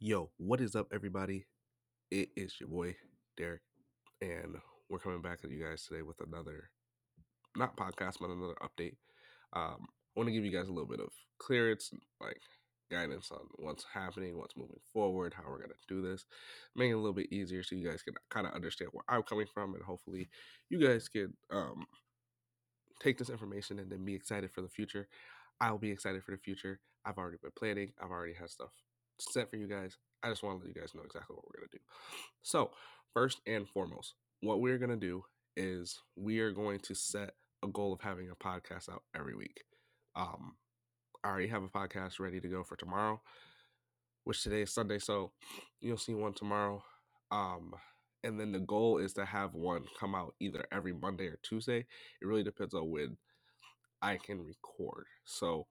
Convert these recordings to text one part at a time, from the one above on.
Yo, what is up, everybody? It is your boy, Derek, and we're coming back at you guys today with another, not podcast, but another update. Um, I want to give you guys a little bit of clearance, like guidance on what's happening, what's moving forward, how we're going to do this, make it a little bit easier so you guys can kind of understand where I'm coming from, and hopefully you guys can um, take this information and then be excited for the future. I'll be excited for the future. I've already been planning, I've already had stuff set for you guys. I just want to let you guys know exactly what we're going to do. So, first and foremost, what we're going to do is we are going to set a goal of having a podcast out every week. Um, I already have a podcast ready to go for tomorrow, which today is Sunday, so you'll see one tomorrow. Um, and then the goal is to have one come out either every Monday or Tuesday. It really depends on when I can record. So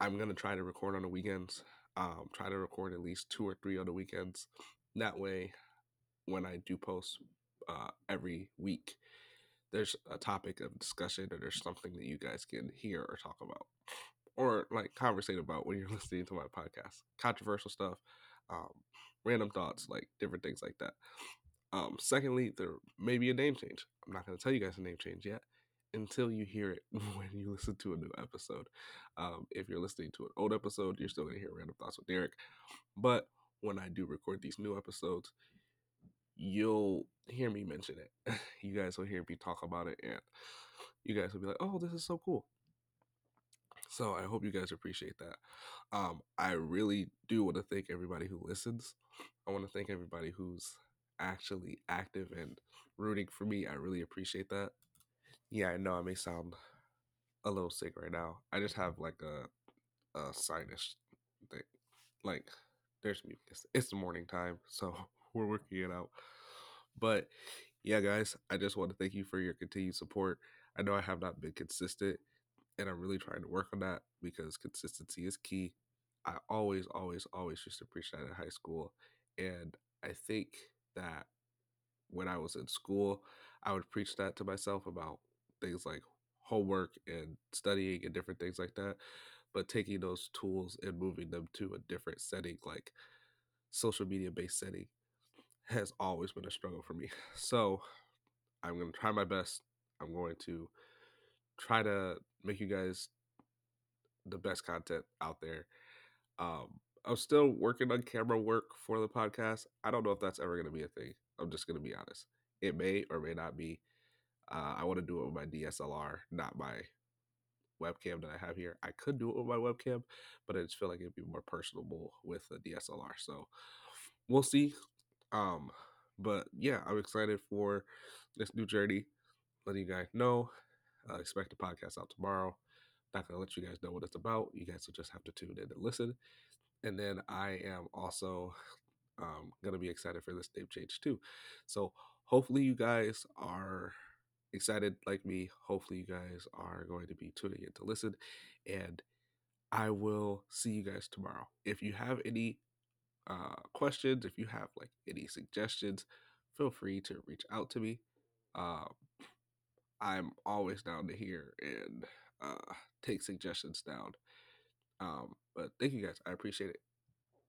I'm gonna try to record on the weekends. Um, try to record at least two or three on the weekends. That way, when I do post uh, every week, there's a topic of discussion or there's something that you guys can hear or talk about or like conversate about when you're listening to my podcast. Controversial stuff, um, random thoughts, like different things like that. Um, secondly, there may be a name change. I'm not going to tell you guys a name change yet until you hear it when you listen to a new episode. Um, if you're listening to an old episode, you're still going to hear Random Thoughts with Derek. But when I do record these new episodes, you'll hear me mention it. you guys will hear me talk about it, and you guys will be like, oh, this is so cool. So I hope you guys appreciate that. Um, I really do want to thank everybody who listens. I want to thank everybody who's actually active and rooting for me. I really appreciate that. Yeah, I know I may sound a little sick right now. I just have like a a sinus thing. Like there's mucus. It's the morning time, so we're working it out. But yeah, guys, I just want to thank you for your continued support. I know I have not been consistent, and I'm really trying to work on that because consistency is key. I always, always, always to preach that in high school, and I think that when I was in school, I would preach that to myself about things like homework and studying and different things like that. But taking those tools and moving them to a different setting, like social media based setting, has always been a struggle for me. So I'm going to try my best. I'm going to try to make you guys the best content out there. Um, I'm still working on camera work for the podcast. I don't know if that's ever going to be a thing. I'm just going to be honest. It may or may not be. Uh, I want to do it with my DSLR, not my webcam that I have here. I could do it with my webcam, but I just feel like it'd be more personable with a DSLR. So we'll see. Um, but yeah, I'm excited for this new journey. Letting you guys know. Uh, expect the podcast out tomorrow. Not gonna let you guys know what it's about. You guys will just have to tune in and listen. And then I am also um, gonna be excited for this name change too. So hopefully you guys are excited like me. Hopefully, you guys are going to be tuning in to listen. And I will see you guys tomorrow. If you have any uh, questions, if you have like any suggestions, feel free to reach out to me. Um, I'm always down to hear and uh, take suggestions down. Um, but thank you guys. I appreciate it.